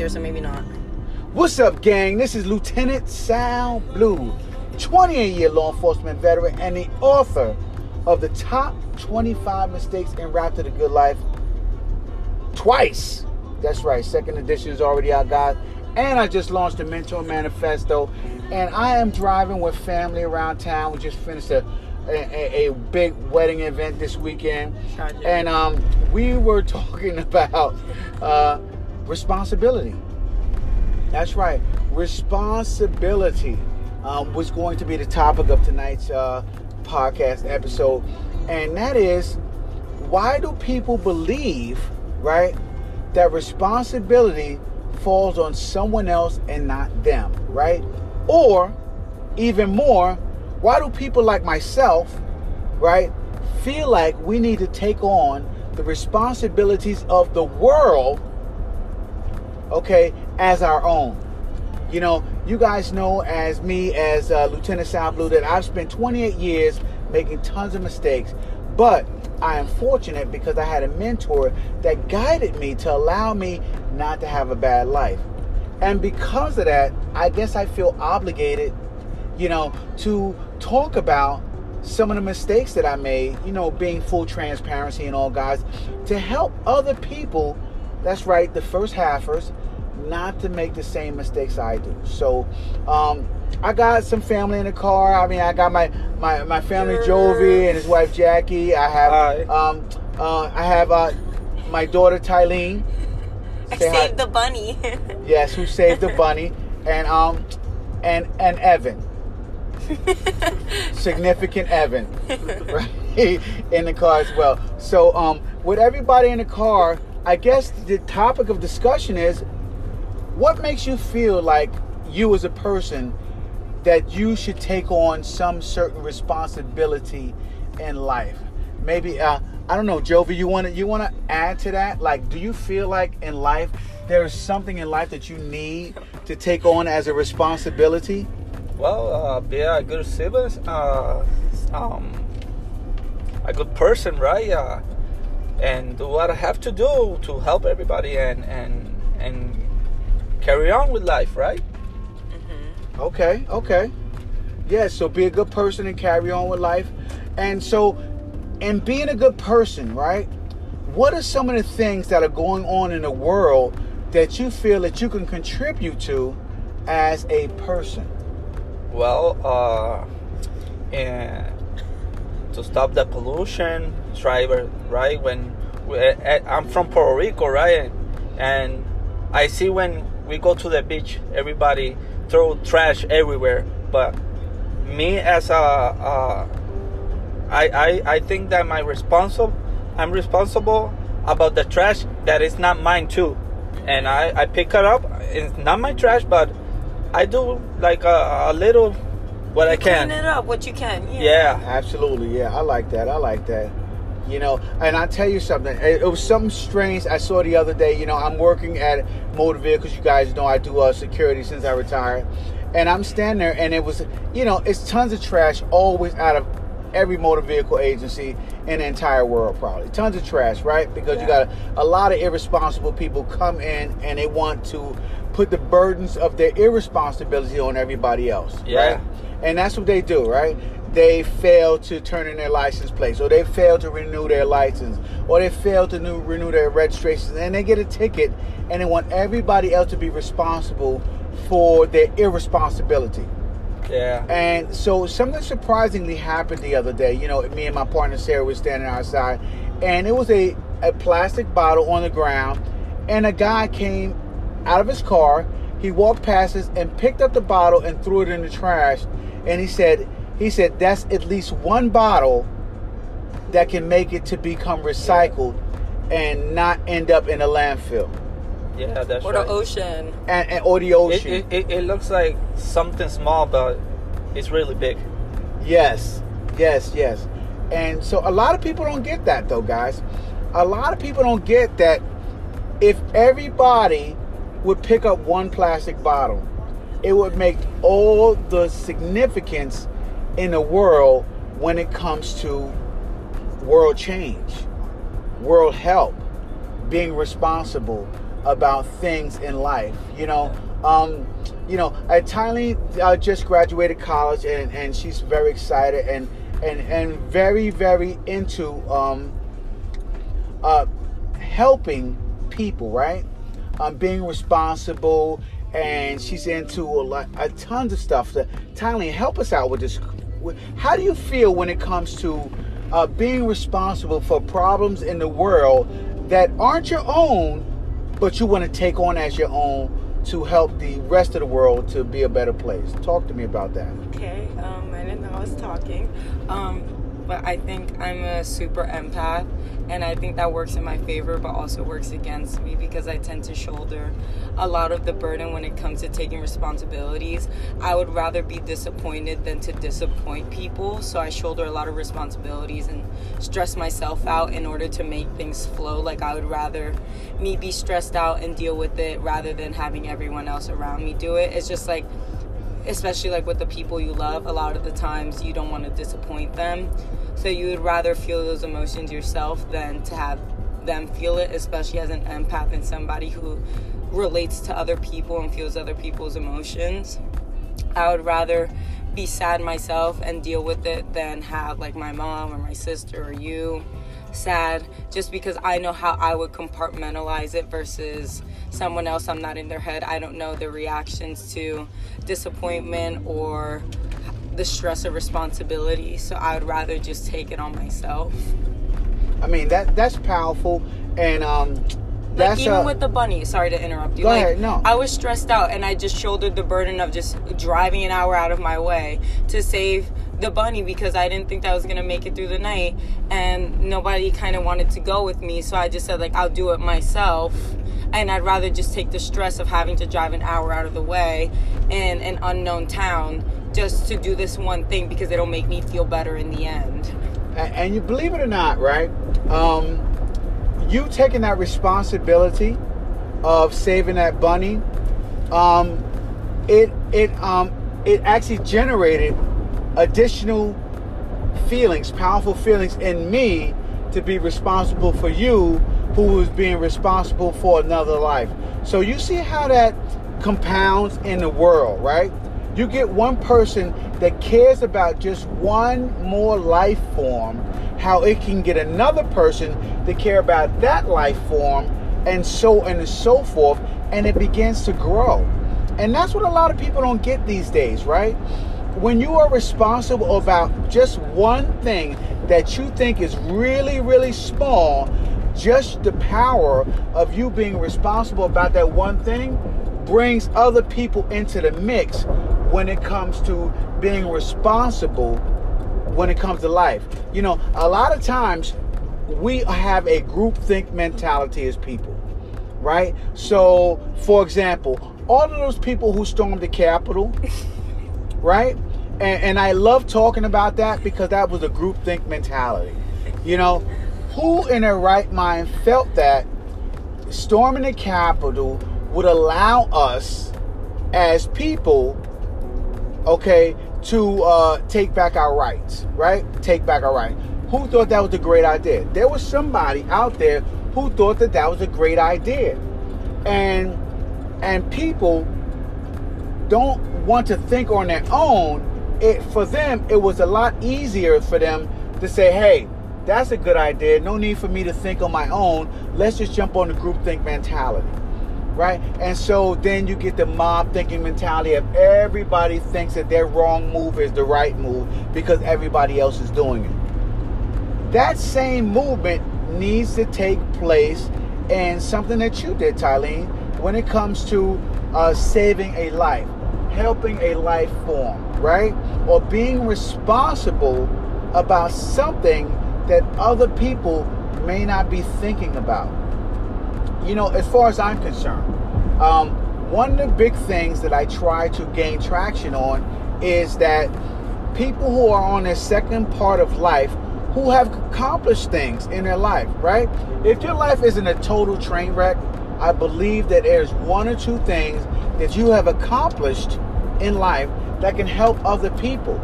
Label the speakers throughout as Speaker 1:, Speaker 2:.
Speaker 1: there, so maybe not.
Speaker 2: What's up, gang? This is Lieutenant Sal Blue, 28 year law enforcement veteran and the author of the top 25 mistakes en Route to the Good Life twice. That's right, second edition is already out, guys. And I just launched the Mentor Manifesto. And I am driving with family around town. We just finished a, a, a big wedding event this weekend. And um, we were talking about uh, responsibility. That's right. Responsibility um, was going to be the topic of tonight's uh, podcast episode. And that is why do people believe, right, that responsibility falls on someone else and not them, right? Or even more, why do people like myself, right, feel like we need to take on the responsibilities of the world okay, as our own. You know, you guys know as me, as uh, Lieutenant Sal Blue, that I've spent 28 years making tons of mistakes, but I am fortunate because I had a mentor that guided me to allow me not to have a bad life. And because of that, I guess I feel obligated, you know, to talk about some of the mistakes that I made, you know, being full transparency and all, guys, to help other people, that's right, the first halfers, not to make the same mistakes I do. So, um, I got some family in the car. I mean, I got my my, my family, Jovi and his wife Jackie. I have
Speaker 3: Hi.
Speaker 2: um, uh, I have uh, my daughter Tylene.
Speaker 1: I
Speaker 2: Say hi.
Speaker 1: saved the bunny.
Speaker 2: Yes, who saved the bunny, and um, and and Evan, significant Evan, right in the car as well. So um, with everybody in the car, I guess the topic of discussion is what makes you feel like you as a person that you should take on some certain responsibility in life. Maybe uh, I don't know, Jovi. You want to you want to add to that? Like, do you feel like in life there is something in life that you need to take on as a responsibility?
Speaker 3: Well, uh, be a good citizen, uh, um, a good person, right? Uh, and do what I have to do to help everybody and and and carry on with life, right?
Speaker 2: Okay, okay. Yeah, so be a good person and carry on with life. And so, in being a good person, right? What are some of the things that are going on in the world that you feel that you can contribute to as a person?
Speaker 3: Well, uh, and to stop the pollution, try right when we, eh, I'm from Puerto Rico, right, and I see when we go to the beach, everybody throw trash everywhere, but me as a, uh, I, I I think that my responsible, I'm responsible about the trash that is not mine too, and I I pick it up. It's not my trash, but I do like a, a little what I can.
Speaker 1: Clean it up, what you can. Yeah.
Speaker 3: Yeah.
Speaker 2: Absolutely, yeah. I like that. I like that. You know, and I tell you something. It, it was something strange I saw the other day. You know, I'm working at motor vehicles. You guys know I do uh, security since I retired, and I'm standing there, and it was, you know, it's tons of trash always out of every motor vehicle agency in the entire world, probably tons of trash, right? Because you got a, a lot of irresponsible people come in and they want to put the burdens of their irresponsibility on everybody else,
Speaker 3: Yeah.
Speaker 2: right? And that's what they do, right? They fail to turn in their license plates, or they fail to renew their license, or they fail to new, renew their registrations, and they get a ticket, and they want everybody else to be responsible for their irresponsibility.
Speaker 3: Yeah.
Speaker 2: And so something surprisingly happened the other day. You know, me and my partner Sarah was standing outside, and it was a, a plastic bottle on the ground, and a guy came out of his car. He walked past us and picked up the bottle and threw it in the trash. And he said, he said that's at least one bottle that can make it to become recycled and not end up in a landfill
Speaker 3: Yeah, that's
Speaker 1: Or
Speaker 3: right.
Speaker 1: the ocean.
Speaker 2: and, and or the ocean.
Speaker 3: it, it, it looks like something small, but it's really big.
Speaker 2: Yes, yes, yes. And so a lot of people don't get that though, guys. A lot of people don't get that if everybody would pick up one plastic bottle, it would make all the significance in the world when it comes to world change, world help, being responsible, about things in life. You know, um, you know, uh, Tylee uh, just graduated college and, and she's very excited and and and very very into um, uh, helping people, right? Um, being responsible, and she's into a lot, a tons of stuff. So, Tylee, help us out with this. How do you feel when it comes to uh, being responsible for problems in the world that aren't your own, but you want to take on as your own to help the rest of the world to be a better place? Talk to me about that.
Speaker 1: Okay, um, I didn't know I was talking. Um, but I think I'm a super empath, and I think that works in my favor, but also works against me because I tend to shoulder a lot of the burden when it comes to taking responsibilities. I would rather be disappointed than to disappoint people, so I shoulder a lot of responsibilities and stress myself out in order to make things flow. Like, I would rather me be stressed out and deal with it rather than having everyone else around me do it. It's just like, especially like with the people you love, a lot of the times you don't want to disappoint them. So you would rather feel those emotions yourself than to have them feel it, especially as an empath and somebody who relates to other people and feels other people's emotions. I would rather be sad myself and deal with it than have like my mom or my sister or you sad just because I know how I would compartmentalize it versus someone else I'm not in their head. I don't know their reactions to disappointment or the stress of responsibility. So I would rather just take it on myself.
Speaker 2: I mean that that's powerful, and um, that's
Speaker 1: like even
Speaker 2: uh,
Speaker 1: with the bunny. Sorry to interrupt you. Like,
Speaker 2: ahead, no.
Speaker 1: I was stressed out, and I just shouldered the burden of just driving an hour out of my way to save the bunny because I didn't think that I was gonna make it through the night, and nobody kind of wanted to go with me. So I just said like I'll do it myself and I'd rather just take the stress of having to drive an hour out of the way in an unknown town just to do this one thing because it'll make me feel better in the end.
Speaker 2: And, you believe it or not, right? Um, you taking that responsibility of saving that bunny, um, it it um, it actually generated additional feelings, powerful feelings in me to be responsible for you, who is being responsible for another life. So you see how that compounds in the world, right? You get one person that cares about just one more life form, how it can get another person to care about that life form, and so on and so forth, and it begins to grow. And that's what a lot of people don't get these days, right? When you are responsible about just one thing that you think is really, really small, just the power of you being responsible about that one thing brings other people into the mix when it comes to being responsible when it comes to life. You know, a lot of times we have a group think mentality as people, right? So, for example, all of those people who stormed the Capitol, right? And, and I love talking about that because that was a group think mentality. You know, who in their right mind felt that storming the Capitol would allow us as people, okay, to uh, take back our rights, right? Take back our rights. Who thought that was a great idea? There was somebody out there who thought that that was a great idea, and and people don't want to think on their own. It for them, it was a lot easier for them to say, "Hey, that's a good idea. No need for me to think on my own. Let's just jump on the group think mentality." Right? And so then you get the mob thinking mentality of everybody thinks that their wrong move is the right move because everybody else is doing it. That same movement needs to take place in something that you did, Tylene, when it comes to uh, saving a life, helping a life form, right? Or being responsible about something that other people may not be thinking about you know, as far as I'm concerned, um, one of the big things that I try to gain traction on is that people who are on their second part of life who have accomplished things in their life, right? If your life isn't a total train wreck, I believe that there's one or two things that you have accomplished in life that can help other people.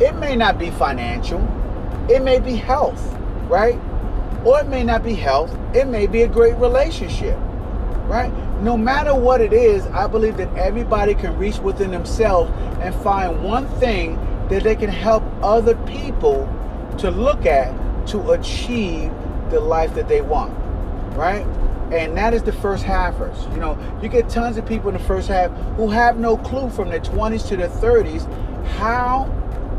Speaker 2: It may not be financial, it may be health, right? Or it may not be health, it may be a great relationship. right? No matter what it is, I believe that everybody can reach within themselves and find one thing that they can help other people to look at to achieve the life that they want, right? And that is the first halfers. You know, you get tons of people in the first half who have no clue from their 20s to their 30s how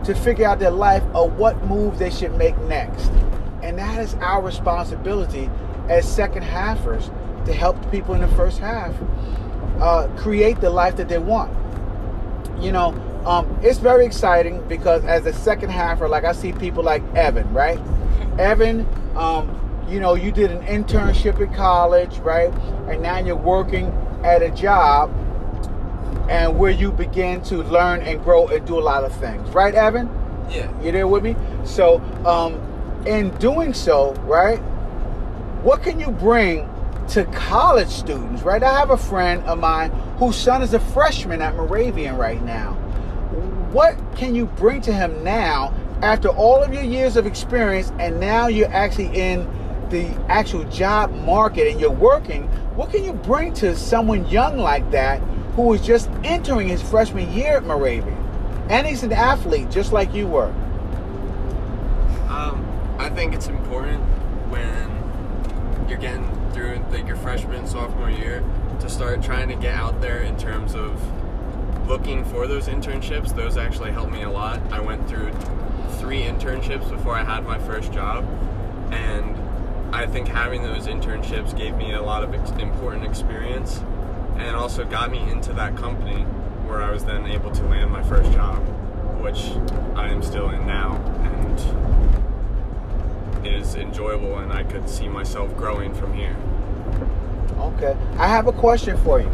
Speaker 2: to figure out their life or what move they should make next. And that is our responsibility as second halfers to help the people in the first half uh, create the life that they want. You know, um, it's very exciting because as a second halfer, like I see people like Evan, right? Evan, um, you know, you did an internship at college, right? And now you're working at a job and where you begin to learn and grow and do a lot of things, right, Evan?
Speaker 4: Yeah.
Speaker 2: You there with me? So, um, in doing so, right, what can you bring to college students, right? I have a friend of mine whose son is a freshman at Moravian right now. What can you bring to him now after all of your years of experience and now you're actually in the actual job market and you're working? What can you bring to someone young like that who is just entering his freshman year at Moravian? And he's an athlete just like you were.
Speaker 4: I think it's important when you're getting through like your freshman sophomore year to start trying to get out there in terms of looking for those internships. Those actually helped me a lot. I went through three internships before I had my first job, and I think having those internships gave me a lot of ex- important experience, and also got me into that company where I was then able to land my first job, which I am still in now, and is enjoyable, and I could see myself growing from here.
Speaker 2: Okay. I have a question for you.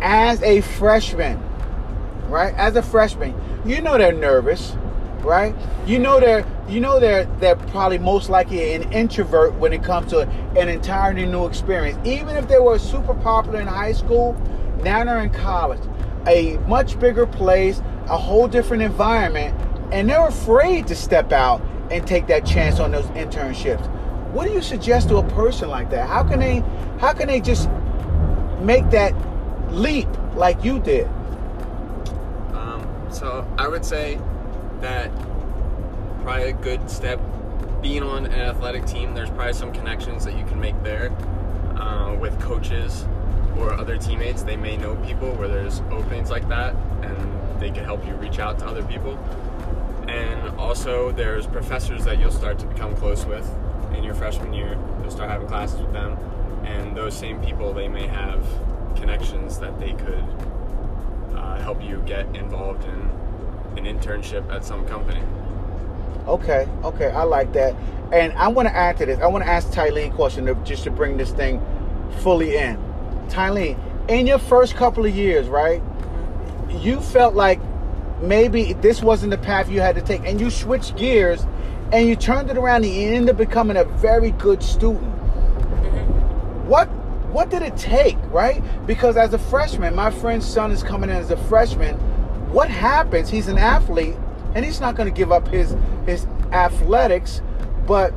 Speaker 2: As a freshman, right? As a freshman, you know they're nervous, right? You know they're you know they're they're probably most likely an introvert when it comes to an entirely new experience. Even if they were super popular in high school, now they're in college, a much bigger place, a whole different environment, and they're afraid to step out and take that chance on those internships. What do you suggest to a person like that? How can they how can they just make that leap like you did?
Speaker 4: Um, so I would say that probably a good step being on an athletic team. There's probably some connections that you can make there uh, with coaches or other teammates. They may know people where there's openings like that, and they can help you reach out to other people. And also, there's professors that you'll start to become close with in your freshman year. You'll start having classes with them, and those same people they may have connections that they could uh, help you get involved in an internship at some company.
Speaker 2: Okay, okay, I like that. And I want to add to this. I want to ask Tylene a question to, just to bring this thing fully in. Tylene, in your first couple of years, right? You felt like maybe this wasn't the path you had to take, and you switched gears, and you turned it around, and you ended up becoming a very good student. Mm-hmm. What what did it take, right? Because as a freshman, my friend's son is coming in as a freshman. What happens? He's an athlete, and he's not going to give up his his athletics. But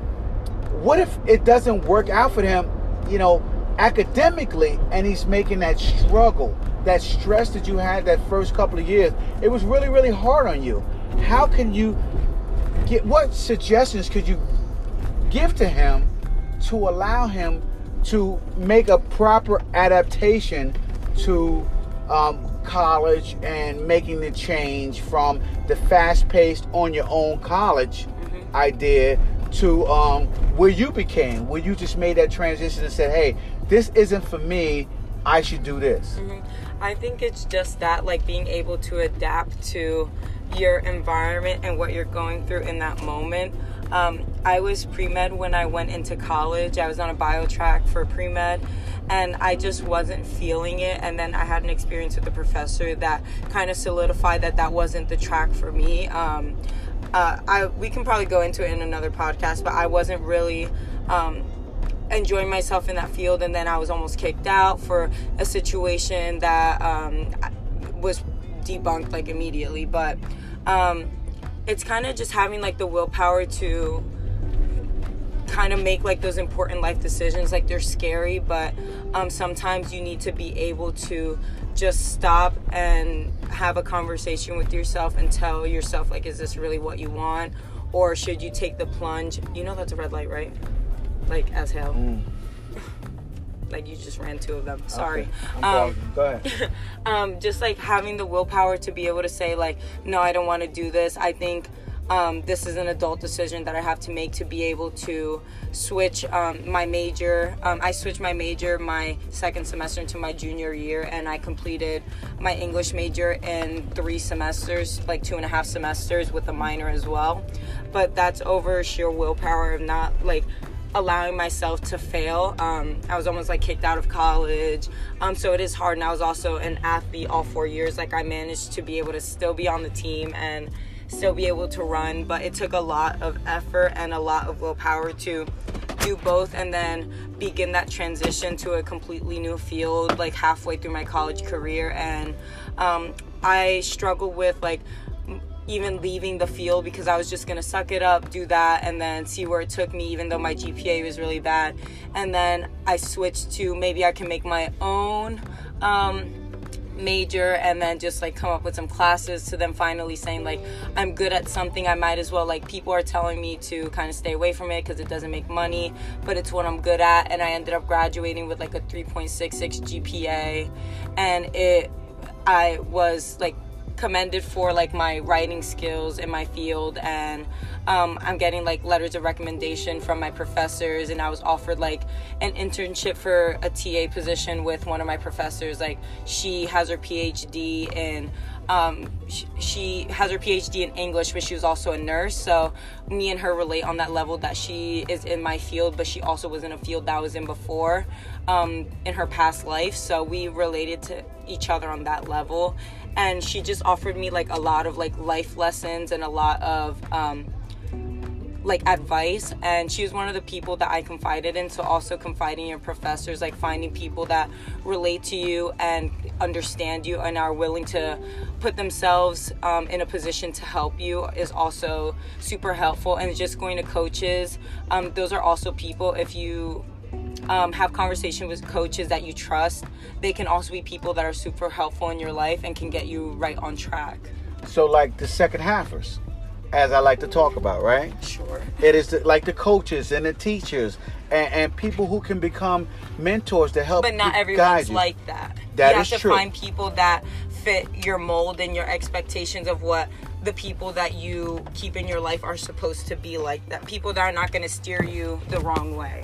Speaker 2: what if it doesn't work out for him, you know, academically, and he's making that struggle, that stress that you had that first couple of years? It was really, really hard on you. How can you get? What suggestions could you give to him to allow him to make a proper adaptation to um, college and making the change from the fast-paced on your own college idea to um, where you became, where you just made that transition and said, "Hey, this isn't for me. I should do this."
Speaker 1: Mm-hmm. I think it's just that, like being able to adapt to your environment and what you're going through in that moment. Um, I was pre med when I went into college. I was on a bio track for pre med, and I just wasn't feeling it. And then I had an experience with the professor that kind of solidified that that wasn't the track for me. Um, uh, I we can probably go into it in another podcast, but I wasn't really. Um, enjoying myself in that field and then I was almost kicked out for a situation that um, was debunked like immediately. But um, it's kind of just having like the willpower to kind of make like those important life decisions. Like they're scary but um, sometimes you need to be able to just stop and have a conversation with yourself and tell yourself like is this really what you want? Or should you take the plunge? You know that's a red light right like as hell
Speaker 2: Mm.
Speaker 1: like you just ran two of them sorry
Speaker 2: Okay.
Speaker 1: Um.
Speaker 2: Go ahead.
Speaker 1: um, just like having the willpower to be able to say like no i don't want to do this i think um, this is an adult decision that i have to make to be able to switch um, my major um, i switched my major my second semester into my junior year and i completed my english major in three semesters like two and a half semesters with a minor as well but that's over sheer willpower of not like allowing myself to fail. Um, I was almost like kicked out of college. Um, so it is hard. And I was also an athlete all four years. Like I managed to be able to still be on the team and still be able to run. But it took a lot of effort and a lot of willpower to do both and then begin that transition to a completely new field like halfway through my college career. And um, I struggled with like even leaving the field because I was just gonna suck it up, do that, and then see where it took me, even though my GPA was really bad. And then I switched to maybe I can make my own um, major and then just like come up with some classes to then finally saying like I'm good at something. I might as well like people are telling me to kind of stay away from it because it doesn't make money but it's what I'm good at. And I ended up graduating with like a 3.66 GPA and it I was like commended for like my writing skills in my field and um, i'm getting like letters of recommendation from my professors and i was offered like an internship for a ta position with one of my professors. Like she has her phd in um, sh- she has her phd in english but she was also a nurse. So me and her relate on that level that she is in my field but she also was in a field that i was in before um, in her past life. So we related to each other on that level and she just offered me like a lot of like life lessons and a lot of um, like advice. And she was one of the people that i confided in. So also confiding in your professors like finding people that relate to you and understand you and are willing to put themselves um, in a position to help you is also super helpful. And just going to coaches um, those are also people. If you um, have conversation with coaches that you trust they can also be people that are super helpful in your life and can get you right on track
Speaker 2: So, like the second halfers, as I like to talk about, right?
Speaker 1: sure
Speaker 2: It is the, like the coaches and the teachers and, and people who can become mentors to help
Speaker 1: but not everyone's like that.
Speaker 2: That
Speaker 1: you
Speaker 2: is
Speaker 1: have to
Speaker 2: true.
Speaker 1: find people that fit your mold and your expectations of what the people that you keep in your life are supposed to be like. That people that are not going to steer you the wrong way.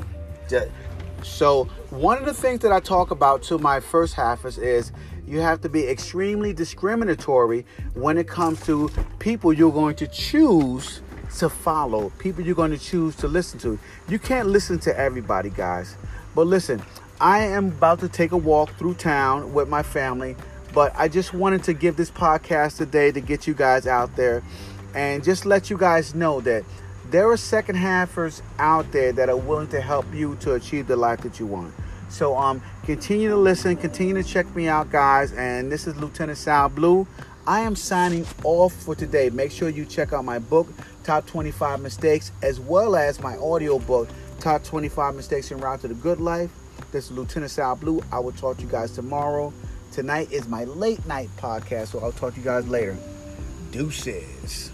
Speaker 2: So one of the things that I talk about to my first halfers is you have to be extremely discriminatory when it comes to people you're going to choose to follow, people you're going to choose to listen to. You can't listen to everybody, guys. But listen, I am about to take a walk through town with my family, but I just wanted to give this podcast today to get you guys out there and just let you guys know that there are second halfers out there that are willing to help you to achieve the life that you want. So um continue to listen, continue to check me out, guys. And this is Lieutenant Sal Blue. I am signing off for today. Make sure you check out my book, Top 25 Mistakes, as well as my audio book, Top 25 Mistakes en Route to the Good Life. This is Lieutenant Sal Blue. I will talk to you guys tomorrow. Tonight is my late night podcast, so I'll talk to you guys later. Deuces.